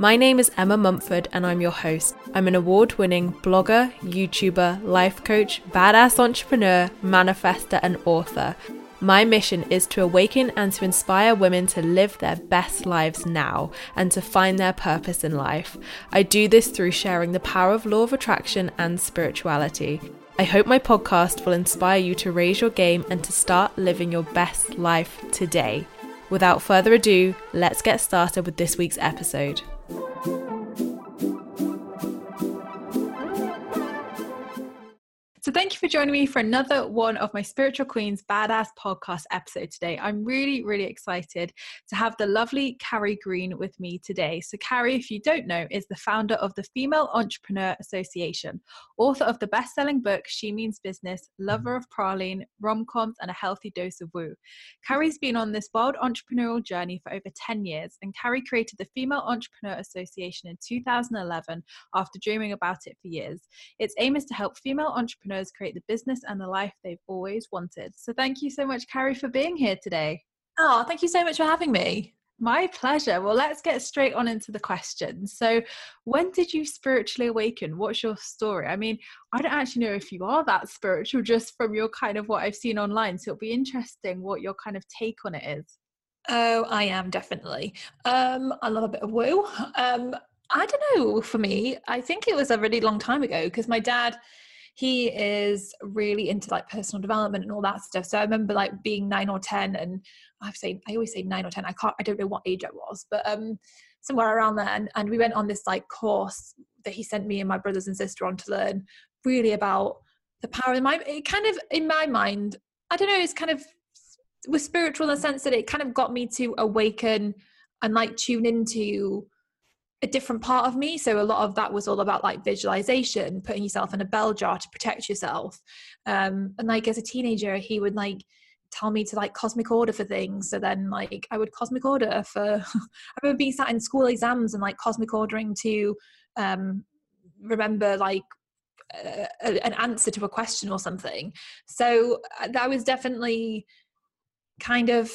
My name is Emma Mumford and I'm your host. I'm an award winning blogger, YouTuber, life coach, badass entrepreneur, manifester, and author. My mission is to awaken and to inspire women to live their best lives now and to find their purpose in life. I do this through sharing the power of law of attraction and spirituality. I hope my podcast will inspire you to raise your game and to start living your best life today. Without further ado, let's get started with this week's episode. Thank you. So, thank you for joining me for another one of my Spiritual Queens Badass podcast episode today. I'm really, really excited to have the lovely Carrie Green with me today. So, Carrie, if you don't know, is the founder of the Female Entrepreneur Association, author of the best selling book She Means Business, lover of praline, rom coms, and a healthy dose of woo. Carrie's been on this wild entrepreneurial journey for over 10 years, and Carrie created the Female Entrepreneur Association in 2011 after dreaming about it for years. Its aim is to help female entrepreneurs create the business and the life they've always wanted. So thank you so much, Carrie, for being here today. Oh, thank you so much for having me. My pleasure. Well, let's get straight on into the questions. So, when did you spiritually awaken? What's your story? I mean, I don't actually know if you are that spiritual just from your kind of what I've seen online. So, it'll be interesting what your kind of take on it is. Oh, I am definitely. Um, I love a bit of woo. Um, I don't know. For me, I think it was a really long time ago because my dad he is really into like personal development and all that stuff. So I remember like being nine or ten, and I've say I always say nine or ten. I can't I don't know what age I was, but um somewhere around there. And, and we went on this like course that he sent me and my brothers and sister on to learn really about the power of my. It kind of in my mind, I don't know. It's kind of was spiritual in the sense that it kind of got me to awaken and like tune into a different part of me. So a lot of that was all about like visualization, putting yourself in a bell jar to protect yourself. Um, and like as a teenager, he would like tell me to like cosmic order for things. So then like I would cosmic order for I remember being sat in school exams and like cosmic ordering to um, remember like uh, an answer to a question or something. So uh, that was definitely kind of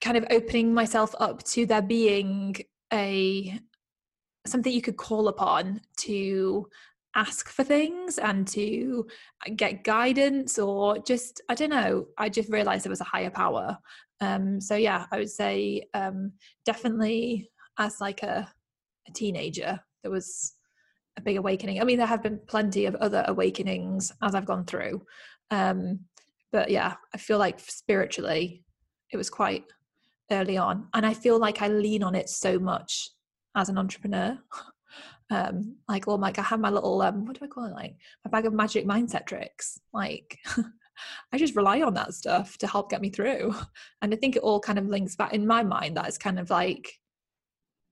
kind of opening myself up to there being a something you could call upon to ask for things and to uh, get guidance or just i don't know i just realized there was a higher power. Um so yeah i would say um definitely as like a, a teenager there was a big awakening. I mean there have been plenty of other awakenings as i've gone through. Um but yeah i feel like spiritually it was quite early on and i feel like i lean on it so much as an entrepreneur. Um like well like i have my little um what do i call it? Like my bag of magic mindset tricks. Like i just rely on that stuff to help get me through. And i think it all kind of links back in my mind that is kind of like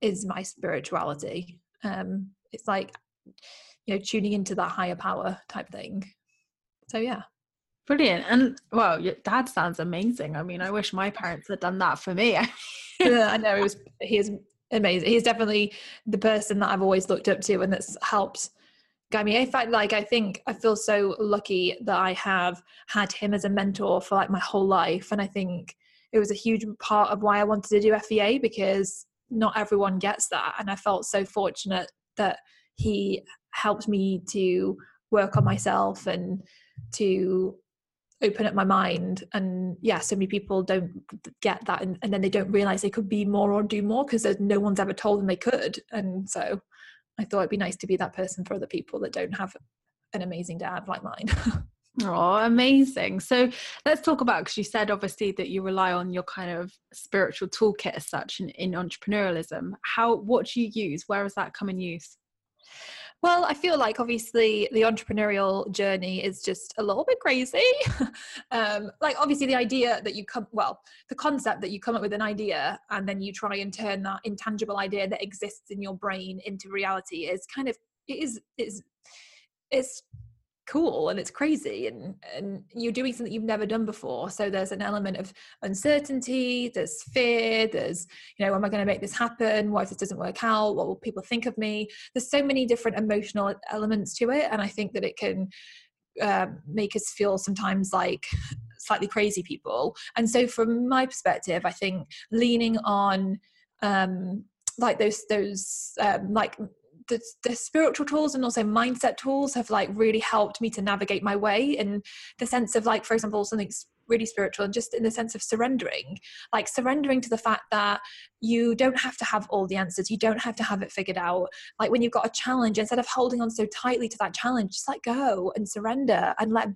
is my spirituality. Um it's like you know tuning into that higher power type thing. So yeah Brilliant. And well, your dad sounds amazing. I mean, I wish my parents had done that for me. yeah, I know he was he is amazing. He's definitely the person that I've always looked up to and that's helped guide me. In fact, like I think I feel so lucky that I have had him as a mentor for like my whole life. And I think it was a huge part of why I wanted to do FEA because not everyone gets that. And I felt so fortunate that he helped me to work on myself and to open up my mind and yeah so many people don't get that and, and then they don't realize they could be more or do more because no one's ever told them they could and so i thought it'd be nice to be that person for other people that don't have an amazing dad like mine Oh, amazing. So let's talk about because you said obviously that you rely on your kind of spiritual toolkit as such in, in entrepreneurialism. How what do you use? Where does that come in use? Well, I feel like obviously the entrepreneurial journey is just a little bit crazy. um, like obviously the idea that you come, well, the concept that you come up with an idea and then you try and turn that intangible idea that exists in your brain into reality is kind of it is is it's cool and it's crazy and and you're doing something you've never done before. So there's an element of uncertainty there's fear there's you know am i going to make this happen? What if this doesn't work out? What will people think of me? There's so many different emotional elements to it and i think that it can uh, make us feel sometimes like slightly crazy people. And so from my perspective i think leaning on um like those those um, like the, the spiritual tools and also mindset tools have like really helped me to navigate my way in the sense of like for example something really spiritual and just in the sense of surrendering like surrendering to the fact that you don't have to have all the answers you don't have to have it figured out. Like when you've got a challenge instead of holding on so tightly to that challenge just let go and surrender and let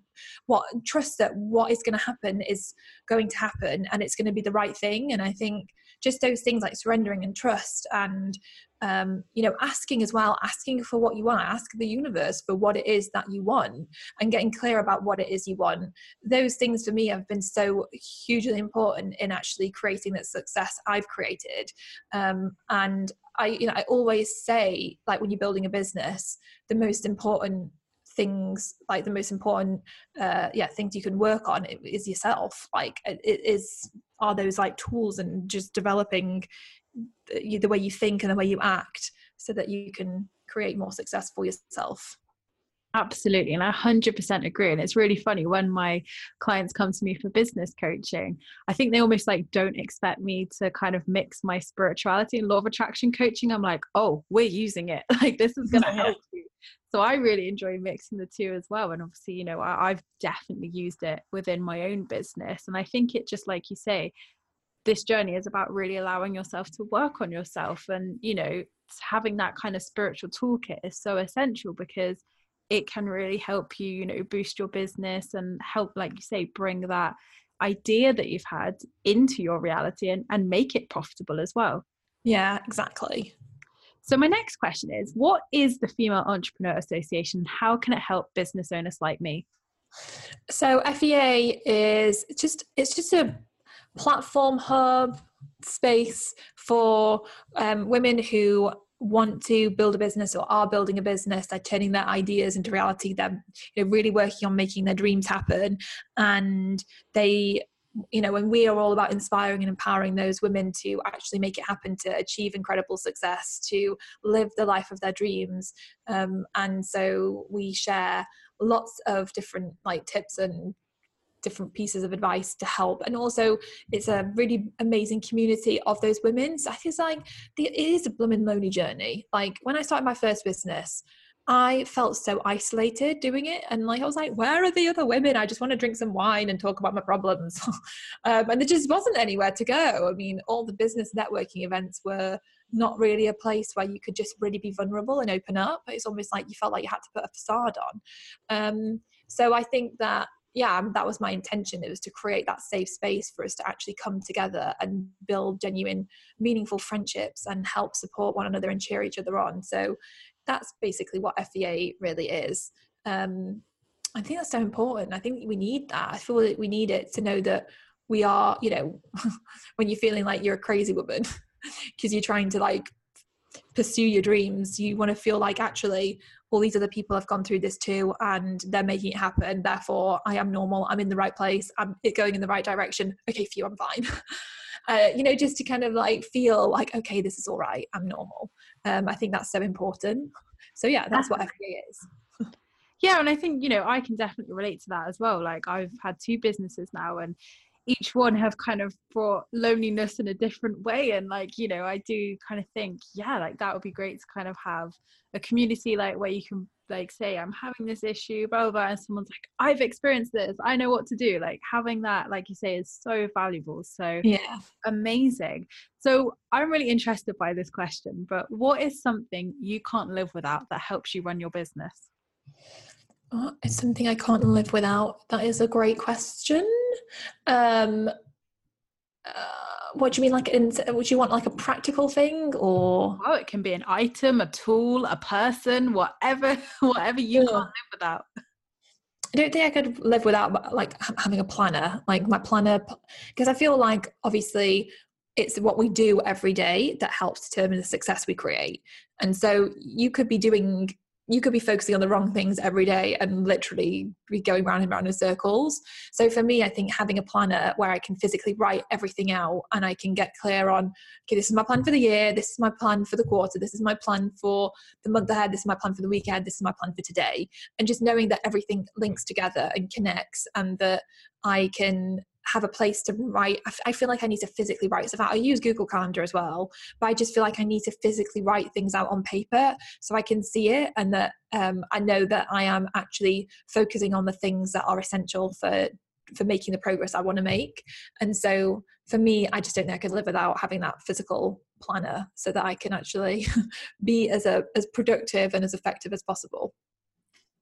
what trust that what is going to happen is going to happen and it's going to be the right thing. And i think just those things like surrendering and trust and um, you know, asking as well, asking for what you want, ask the universe for what it is that you want and getting clear about what it is you want. Those things for me have been so hugely important in actually creating that success I've created. Um, and I, you know, I always say, like when you're building a business, the most important things like the most important uh yeah things you can work on is yourself like it is are those like tools and just developing the, the way you think and the way you act so that you can create more success for yourself Absolutely. And I 100% agree. And it's really funny when my clients come to me for business coaching, I think they almost like don't expect me to kind of mix my spirituality and law of attraction coaching. I'm like, oh, we're using it. Like, this is going to help you. So I really enjoy mixing the two as well. And obviously, you know, I, I've definitely used it within my own business. And I think it just like you say, this journey is about really allowing yourself to work on yourself and you know having that kind of spiritual toolkit is so essential because it can really help you you know boost your business and help like you say bring that idea that you've had into your reality and, and make it profitable as well yeah exactly so my next question is what is the female entrepreneur association? How can it help business owners like me? So fea is just it's just a platform hub space for um, women who want to build a business or are building a business. They're turning their ideas into reality. They're you know, really working on making their dreams happen. And they you know and we are all about inspiring and empowering those women to actually make it happen to achieve incredible success to live the life of their dreams. Um, and so we share lots of different like tips and different pieces of advice to help. And also it's a really amazing community of those women. So i feel like the, it is a blooming lonely journey. Like when i started my first business I felt so isolated doing it. And like, I was like, where are the other women? I just want to drink some wine and talk about my problems. um, and there just wasn't anywhere to go. I mean, all the business networking events were not really a place where you could just really be vulnerable and open up. It's almost like you felt like you had to put a facade on. Um, so I think that yeah that was my intention it was to create that safe space for us to actually come together and build genuine meaningful friendships and help support one another and cheer each other on so that's basically what fea really is. Um, i think that's so important. I think we need that. I feel that we need it to know that we are you know when you're feeling like you're a crazy woman because you're trying to like pursue your dreams you want to feel like actually all these other people have gone through this too and they're making it happen therefore i am normal i'm in the right place i'm going in the right direction. Okay for you i'm fine uh, you know just to kind of like feel like okay this is all right i'm normal. Um, i think that's so important. So yeah that's what fea is. Yeah and i think you know i can definitely relate to that as well. Like i've had two businesses now and each one have kind of brought loneliness in a different way. And like you know i do kind of think yeah like that would be great to kind of have a community like where you can like say i'm having this issue blah blah, blah and someone's like i've experienced this. I know what to do. Like having that like you say is so valuable so yeah. amazing. So i'm really interested by this question but what is something you can't live without that helps you run your business oh, it's something i can't live without. That is a great question. Um uh, what do you mean like in would you want like a practical thing or? Oh it can be an item a tool a person whatever whatever you yeah. can't live without. I don't think I could live without like having a planner, like my planner, because I feel like obviously it's what we do every day that helps determine the success we create. And so you could be doing you could be focusing on the wrong things every day and literally be going round and round in circles. So for me, I think having a planner where I can physically write everything out and I can get clear on, okay, this is my plan for the year, this is my plan for the quarter, this is my plan for the month ahead, this is my plan for the weekend, this is my plan for today. And just knowing that everything links together and connects and that I can have a place to write. I feel like I need to physically write stuff out. I use Google Calendar as well, but I just feel like I need to physically write things out on paper so I can see it and that um, I know that I am actually focusing on the things that are essential for for making the progress I want to make. And so for me, I just don't think I could live without having that physical planner so that I can actually be as a as productive and as effective as possible.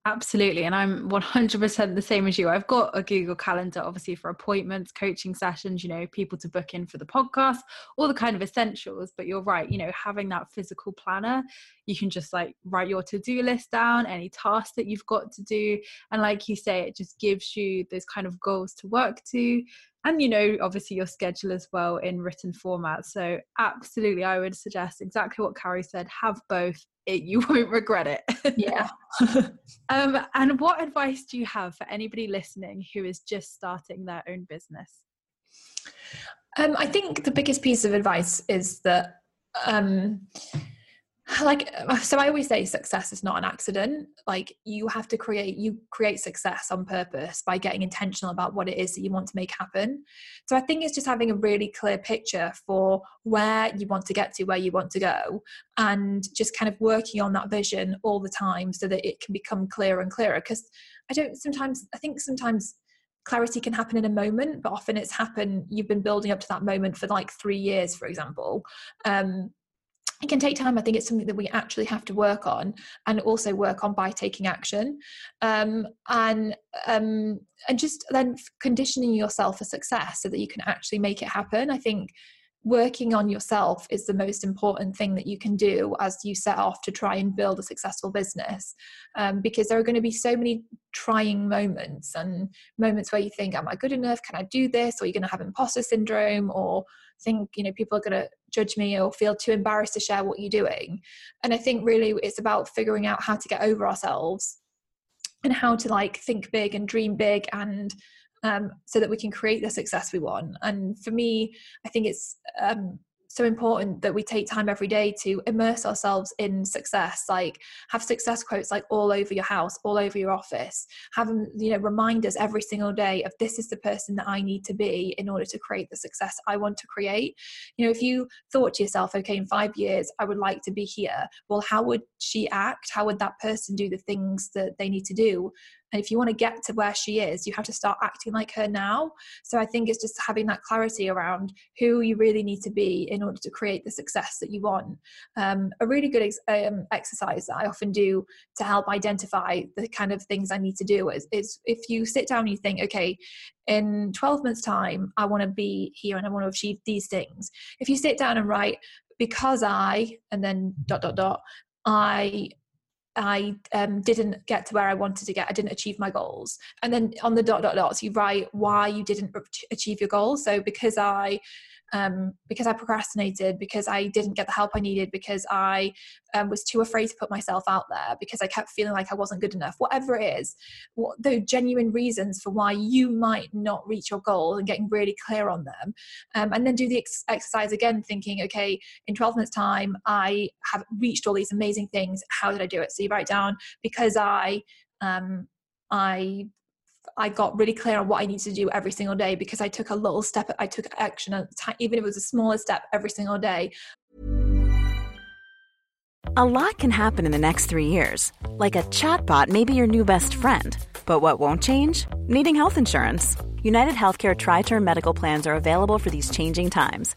Absolutely. And I'm 100% the same as you. I've got a Google Calendar, obviously, for appointments, coaching sessions, you know, people to book in for the podcast, all the kind of essentials. But you're right, you know, having that physical planner, you can just like write your to do list down, any tasks that you've got to do. And like you say, it just gives you those kind of goals to work to and you know obviously your schedule as well in written format. So absolutely i would suggest exactly what carrie said have both. It, you won't regret it. Yeah. Um, and what advice do you have for anybody listening who is just starting their own business? Um, i think the biggest piece of advice is that um, like uh, so i always say success is not an accident. Like you have to create you create success on purpose by getting intentional about what it is that you want to make happen. So i think it's just having a really clear picture for where you want to get to where you want to go and just kind of working on that vision all the time so that it can become clearer and clearer. Because i don't sometimes i think sometimes clarity can happen in a moment but often it's happened you've been building up to that moment for like three years for example. Um, it can take time. I think it's something that we actually have to work on and also work on by taking action. Um, and um, and just then conditioning yourself for success so that you can actually make it happen. I think working on yourself is the most important thing that you can do as you set off to try and build a successful business. Um, because there are going to be so many trying moments and moments where you think am i good enough? Can i do this? Or you're going to have imposter syndrome or think you know people are going to judge me or feel too embarrassed to share what you're doing. And i think really it's about figuring out how to get over ourselves and how to like think big and dream big and um, so that we can create the success we want. And for me, I think it's um, so important that we take time every day to immerse ourselves in success like have success quotes like all over your house all over your office. Have you know reminders every single day of this is the person that i need to be in order to create the success i want to create. You know if you thought to yourself okay in 5 years i would like to be here well how would she act? How would that person do the things that they need to do and if you want to get to where she is, you have to start acting like her now. So I think it's just having that clarity around who you really need to be in order to create the success that you want. Um, a really good ex- um, exercise that I often do to help identify the kind of things I need to do is, is if you sit down and you think, okay, in 12 months' time, I want to be here and I want to achieve these things. If you sit down and write, because I, and then dot, dot, dot, I I um, didn't get to where I wanted to get. I didn't achieve my goals. And then on the dot dot dots, you write why you didn't achieve your goals. So because I um, because I procrastinated, because I didn't get the help I needed, because I um, was too afraid to put myself out there, because I kept feeling like I wasn't good enough, whatever it is, what the genuine reasons for why you might not reach your goal and getting really clear on them. Um, and then do the ex- exercise again, thinking, okay, in 12 months' time, I have reached all these amazing things. How did I do it? So you write down, because I, um, I I got really clear on what I need to do every single day because I took a little step, I took action, even if it was a smaller step every single day. A lot can happen in the next three years. Like a chatbot may be your new best friend. But what won't change? Needing health insurance. United Healthcare Tri Term Medical Plans are available for these changing times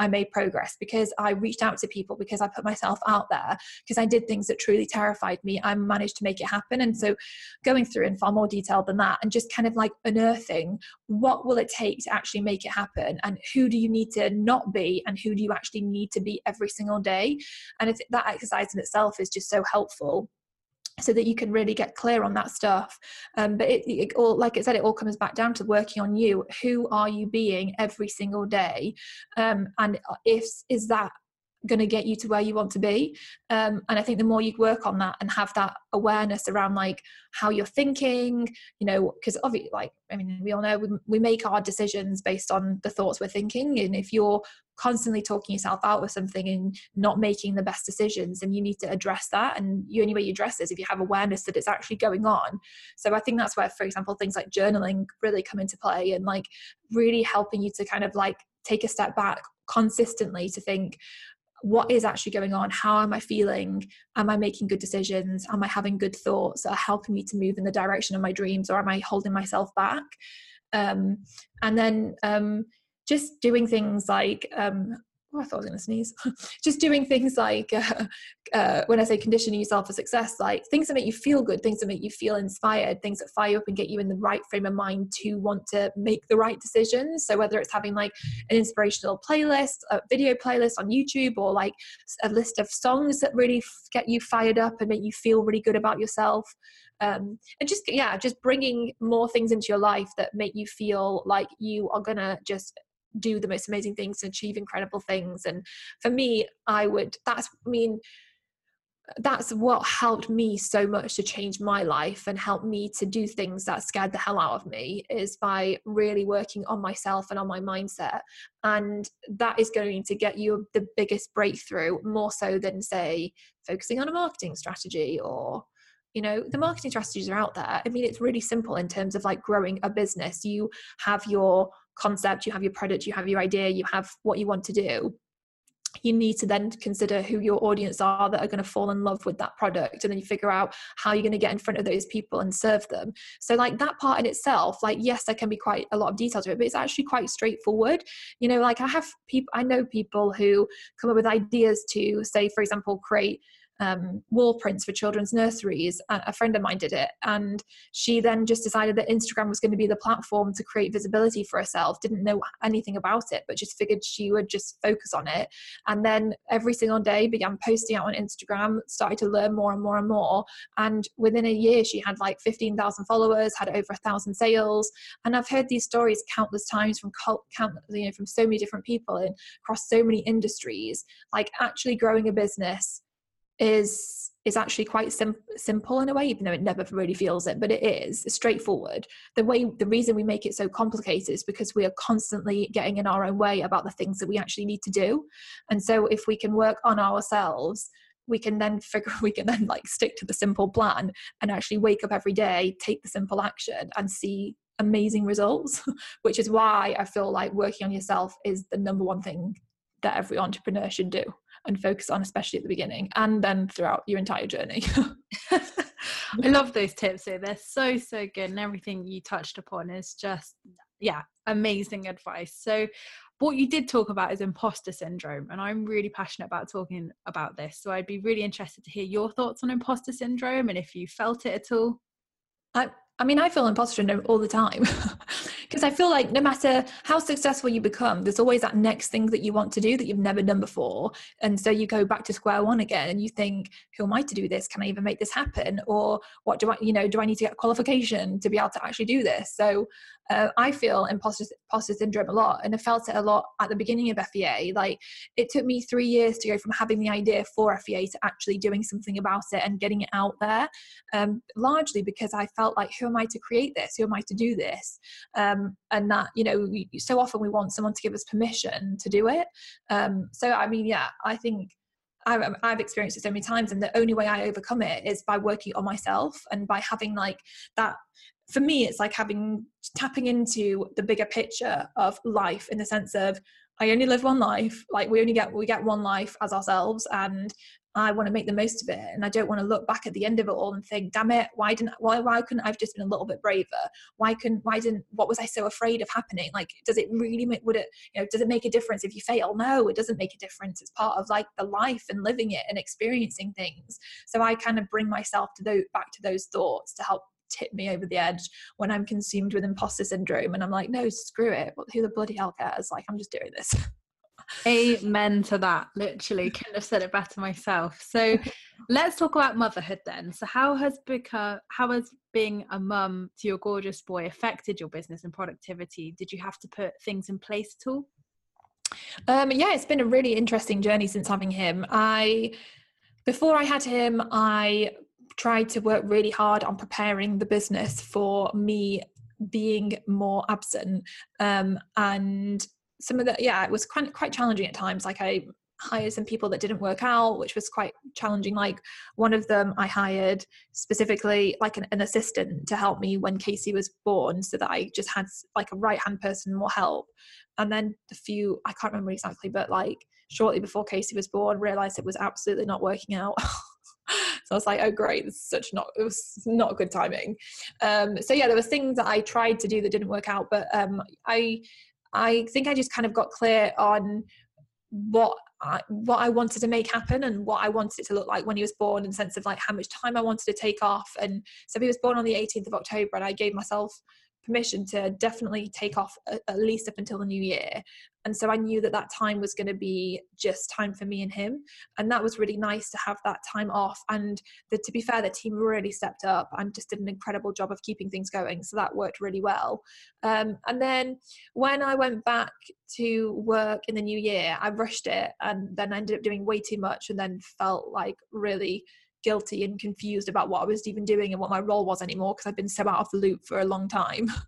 I made progress because I reached out to people, because I put myself out there, because I did things that truly terrified me. I managed to make it happen. And so going through in far more detail than that and just kind of like unearthing what will it take to actually make it happen and who do you need to not be and who do you actually need to be every single day. And that exercise in itself is just so helpful so that you can really get clear on that stuff. Um, but it, it, all like i said it all comes back down to working on you. Who are you being every single day? Um, and if is that going to get you to where you want to be. Um, and i think the more you work on that and have that awareness around like how you're thinking you know because obviously like i mean we all know we, we make our decisions based on the thoughts we're thinking and if you're constantly talking yourself out with something and not making the best decisions and you need to address that and the only way you address this if you have awareness that it's actually going on. So i think that's where for example things like journaling really come into play and like really helping you to kind of like take a step back consistently to think what is actually going on? How am i feeling? Am i making good decisions? Am i having good thoughts that are helping me to move in the direction of my dreams or am i holding myself back? Um, and then um, just doing things like um, oh, I thought I was going to sneeze. just doing things like uh, uh, when I say conditioning yourself for success, like things that make you feel good, things that make you feel inspired, things that fire you up and get you in the right frame of mind to want to make the right decisions. So whether it's having like an inspirational playlist, a video playlist on YouTube, or like a list of songs that really get you fired up and make you feel really good about yourself. Um, and just yeah just bringing more things into your life that make you feel like you are gonna just do the most amazing things and achieve incredible things. And for me i would that's i mean that's what helped me so much to change my life and help me to do things that scared the hell out of me is by really working on myself and on my mindset. And that is going to get you the biggest breakthrough more so than say focusing on a marketing strategy or you know the marketing strategies are out there. I mean it's really simple in terms of like growing a business. You have your concept, you have your product, you have your idea, you have what you want to do. You need to then consider who your audience are that are going to fall in love with that product. And then you figure out how you're going to get in front of those people and serve them. So, like that part in itself, like, yes, there can be quite a lot of detail to it, but it's actually quite straightforward. You know, like I have people, I know people who come up with ideas to, say, for example, create um, wall prints for children's nurseries. A friend of mine did it, and she then just decided that Instagram was going to be the platform to create visibility for herself. Didn't know anything about it, but just figured she would just focus on it. And then every single day began posting out on Instagram, started to learn more and more and more. And within a year, she had like 15,000 followers, had over a thousand sales. And I've heard these stories countless times from countless, you know, from so many different people and across so many industries. Like actually growing a business is is actually quite sim- simple in a way even though it never really feels it but it is it's straightforward. The way the reason we make it so complicated is because we are constantly getting in our own way about the things that we actually need to do. And so if we can work on ourselves we can then figure we can then like stick to the simple plan and actually wake up every day take the simple action and see amazing results which is why i feel like working on yourself is the number one thing that every entrepreneur should do and focus on especially at the beginning and then throughout your entire journey. I love those tips so they're so so good and everything you touched upon is just yeah amazing advice. So what you did talk about is imposter syndrome and i'm really passionate about talking about this. So i'd be really interested to hear your thoughts on imposter syndrome and if you felt it at all. I, I mean, I feel imposter syndrome all the time because I feel like no matter how successful you become, there's always that next thing that you want to do that you've never done before. And so you go back to square one again and you think, who am I to do this? Can I even make this happen? Or what do I, you know, do I need to get a qualification to be able to actually do this? So uh, I feel imposter, imposter syndrome a lot, and I felt it a lot at the beginning of FEA. Like it took me three years to go from having the idea for FEA to actually doing something about it and getting it out there. Um, largely because I felt like, who am I to create this? Who am I to do this? Um, and that you know, we, so often we want someone to give us permission to do it. Um, so I mean, yeah, I think I've, I've, experienced it so many times and the only way i overcome it is by working on myself and by having like that for me it's like having tapping into the bigger picture of life in the sense of i only live one life like we only get we get one life as ourselves and i want to make the most of it and i don't want to look back at the end of it all and think damn it why didn't why why couldn't i've just been a little bit braver? Why couldn't why didn't what was i so afraid of happening? Like does it really make would it you know does it make a difference if you fail? No it doesn't make a difference. It's part of like the life and living it and experiencing things. So i kind of bring myself to those back to those thoughts to help tip me over the edge when I'm consumed with imposter syndrome. And I'm like, no, screw it. Who the bloody hell cares? Like, I'm just doing this. Amen to that. Literally, couldn't have said it better myself. So, let's talk about motherhood then. So, how has become how has being a mum to your gorgeous boy affected your business and productivity? Did you have to put things in place at all? Um, yeah, it's been a really interesting journey since having him. I before I had him, I tried to work really hard on preparing the business for me being more absent. Um, and some of the yeah it was quite quite challenging at times. Like i hired some people that didn't work out which was quite challenging. Like one of them i hired specifically like an, an assistant to help me when casey was born so that i just had like a right hand person more help. And then a few i can't remember exactly but like shortly before casey was born realized it was absolutely not working out So I was like, oh great, this is such not it was not good timing. Um, so yeah, there were things that I tried to do that didn't work out, but um, I I think I just kind of got clear on what I, what I wanted to make happen and what I wanted it to look like when he was born in the sense of like how much time I wanted to take off. And so he was born on the 18th of October and I gave myself permission to definitely take off at least up until the new year. And so i knew that that time was going to be just time for me and him. And that was really nice to have that time off. And the, to be fair the team really stepped up and just did an incredible job of keeping things going. So that worked really well. Um, and then when i went back to work in the new year i rushed it and then ended up doing way too much and then felt like really guilty and confused about what I was even doing and what my role was anymore because I'd been so out of the loop for a long time.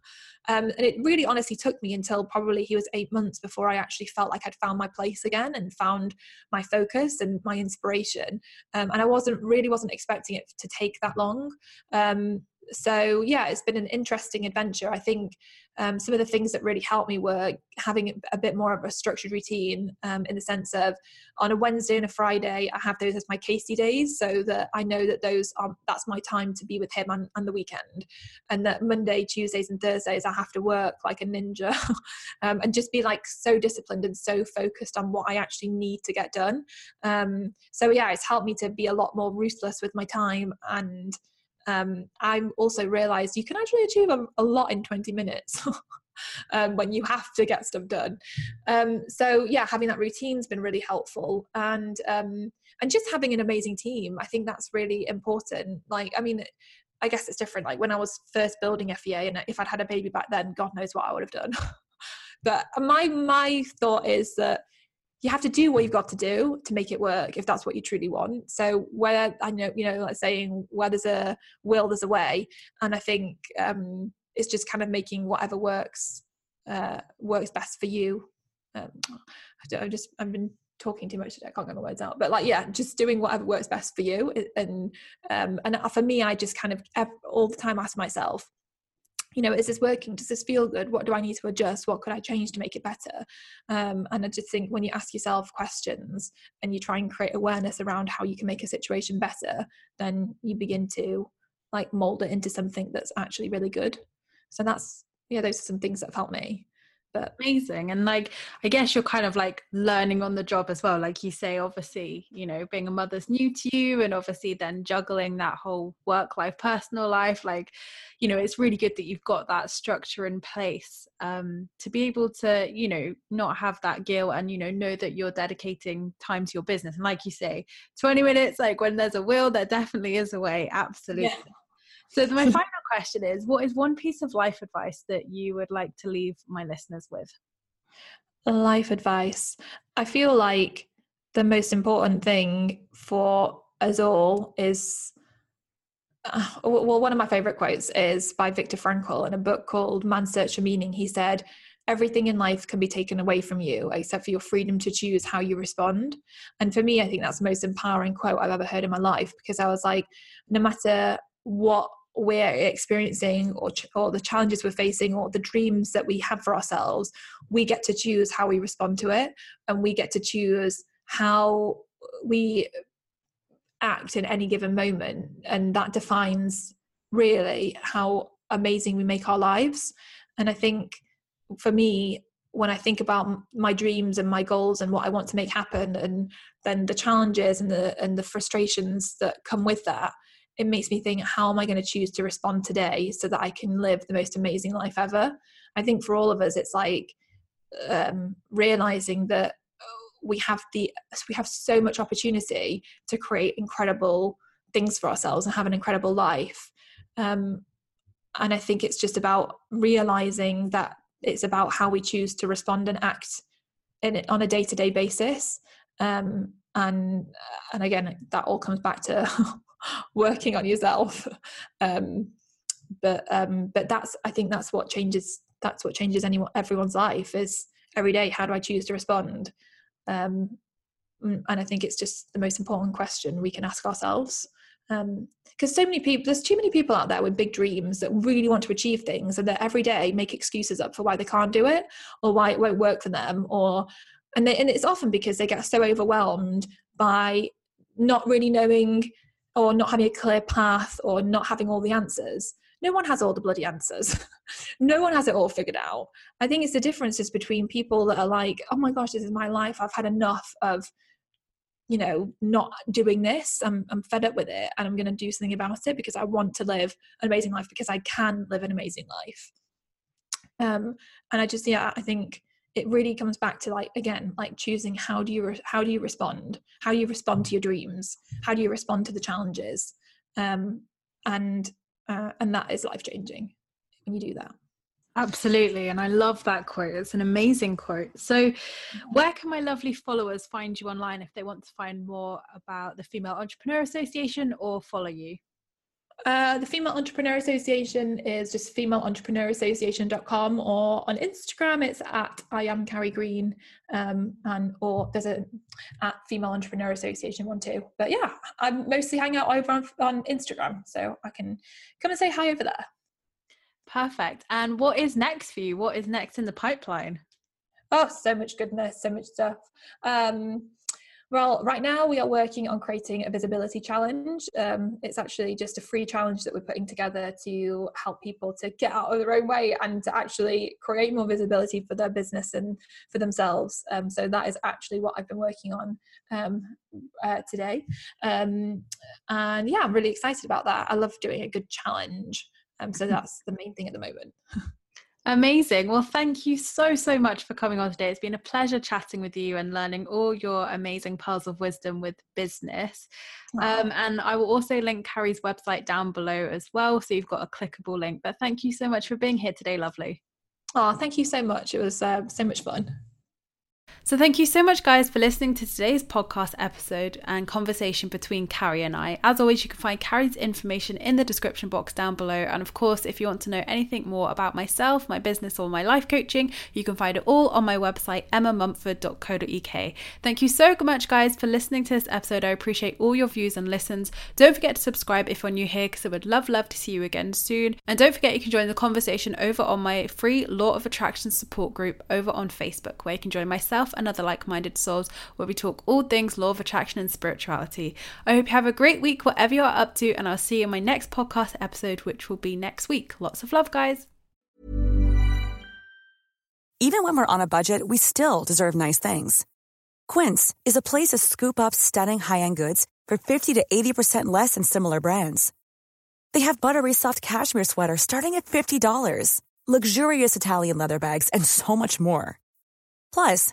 Um, and it really honestly took me until probably he was eight months before I actually felt like I'd found my place again and found my focus and my inspiration. Um, and I wasn't really wasn't expecting it to take that long. Um, so yeah, it's been an interesting adventure. I think um, some of the things that really helped me were having a bit more of a structured routine um, in the sense of on a Wednesday and a Friday, I have those as my Casey days so that I know that those are, that's my time to be with him on, on the weekend. And that Monday, Tuesdays, and Thursdays, I have to work like a ninja um, and just be like so disciplined and so focused on what I actually need to get done. Um, so yeah, it's helped me to be a lot more ruthless with my time and um, I also realized you can actually achieve a, a lot in 20 minutes. um, when you have to get stuff done. Um, so yeah, having that routine's been really helpful, and um, and just having an amazing team. I think that's really important. Like, I mean, I guess it's different. Like when I was first building FEA, and if I'd had a baby back then, God knows what I would have done. but my my thought is that you have to do what you've got to do to make it work if that's what you truly want so where i know you know like saying where there's a will there's a way and i think um it's just kind of making whatever works uh works best for you um i don't i just i've been talking too much today. I can't get my words out. But like, yeah, just doing whatever works best for you. And um, and for me, I just kind of all the time ask myself, you know, is this working? Does this feel good? What do I need to adjust? What could I change to make it better? Um, and I just think when you ask yourself questions and you try and create awareness around how you can make a situation better, then you begin to like mold it into something that's actually really good. So that's yeah, those are some things that have helped me but amazing and like i guess you're kind of like learning on the job as well like you say obviously you know being a mother's new to you and obviously then juggling that whole work life personal life like you know it's really good that you've got that structure in place um to be able to you know not have that guilt and you know know that you're dedicating time to your business and like you say 20 minutes like when there's a will there definitely is a way absolutely yeah. So my final question is what is one piece of life advice that you would like to leave my listeners with? Life advice. I feel like the most important thing for us all is uh, well one of my favorite quotes is by Viktor Frankl in a book called Man's Search for Meaning. He said everything in life can be taken away from you except for your freedom to choose how you respond. And for me, I think that's the most empowering quote I've ever heard in my life because I was like, no matter what we're experiencing or, ch- or the challenges we're facing or the dreams that we have for ourselves we get to choose how we respond to it and we get to choose how we act in any given moment and that defines really how amazing we make our lives. And i think for me when i think about my dreams and my goals and what i want to make happen and then the challenges and the and the frustrations that come with that it makes me think how am i going to choose to respond today so that i can live the most amazing life ever? I think for all of us it's like um, realizing that we have the we have so much opportunity to create incredible things for ourselves and have an incredible life. Um, and i think it's just about realizing that it's about how we choose to respond and act in on a day-to-day basis. Um, and and again that all comes back to working on yourself. Um, but um, but that's i think that's what changes that's what changes anyone everyone's life is every day how do i choose to respond? Um, mm, and i think it's just the most important question we can ask ourselves. Because um, so many people there's too many people out there with big dreams that really want to achieve things and that every day make excuses up for why they can't do it or why it won't work for them or and they, and it's often because they get so overwhelmed by not really knowing or not having a clear path or not having all the answers. No one has all the bloody answers. no one has it all figured out. I think it's the differences between people that are like, oh my gosh, this is my life. I've had enough of, you know, not doing this. I'm, I'm fed up with it and I'm going to do something about it because I want to live an amazing life because I can live an amazing life. Um, and I just, yeah, I think it really comes back to like again like choosing how do you re- how do you respond? How do you respond to your dreams? How do you respond to the challenges? Um and uh, and that is life changing when you do that. Absolutely and i love that quote. It's an amazing quote. So where can my lovely followers find you online if they want to find more about the female entrepreneur association or follow you uh, the Female Entrepreneur Association is just femaleentrepreneurassociation.com or on Instagram it's at I am Carrie Green um, and or there's a at Female Entrepreneur Association one too. But yeah, I mostly hang out over on, on Instagram, so I can come and say hi over there. Perfect. And what is next for you? What is next in the pipeline? Oh, so much goodness, so much stuff. Um, well, right now we are working on creating a visibility challenge. Um, it's actually just a free challenge that we're putting together to help people to get out of their own way and to actually create more visibility for their business and for themselves. Um, so that is actually what I've been working on um, uh, today. Um, and yeah, I'm really excited about that. I love doing a good challenge. Um, so that's the main thing at the moment. Amazing. Well, thank you so, so much for coming on today. It's been a pleasure chatting with you and learning all your amazing pearls of wisdom with business. Um, and I will also link Carrie's website down below as well. So you've got a clickable link. But thank you so much for being here today, lovely. Oh, thank you so much. It was uh, so much fun. So, thank you so much, guys, for listening to today's podcast episode and conversation between Carrie and I. As always, you can find Carrie's information in the description box down below. And of course, if you want to know anything more about myself, my business, or my life coaching, you can find it all on my website, emmamumford.co.uk. Thank you so much, guys, for listening to this episode. I appreciate all your views and listens. Don't forget to subscribe if you're new here, because I would love, love to see you again soon. And don't forget, you can join the conversation over on my free Law of Attraction support group over on Facebook, where you can join myself and other like minded souls where we talk all things law of attraction and spirituality. I hope you have a great week, whatever you're up to, and I'll see you in my next podcast episode, which will be next week. Lots of love, guys. Even when we're on a budget, we still deserve nice things. Quince is a place to scoop up stunning high end goods for 50 to 80% less than similar brands. They have buttery soft cashmere sweaters starting at $50, luxurious Italian leather bags, and so much more. Plus,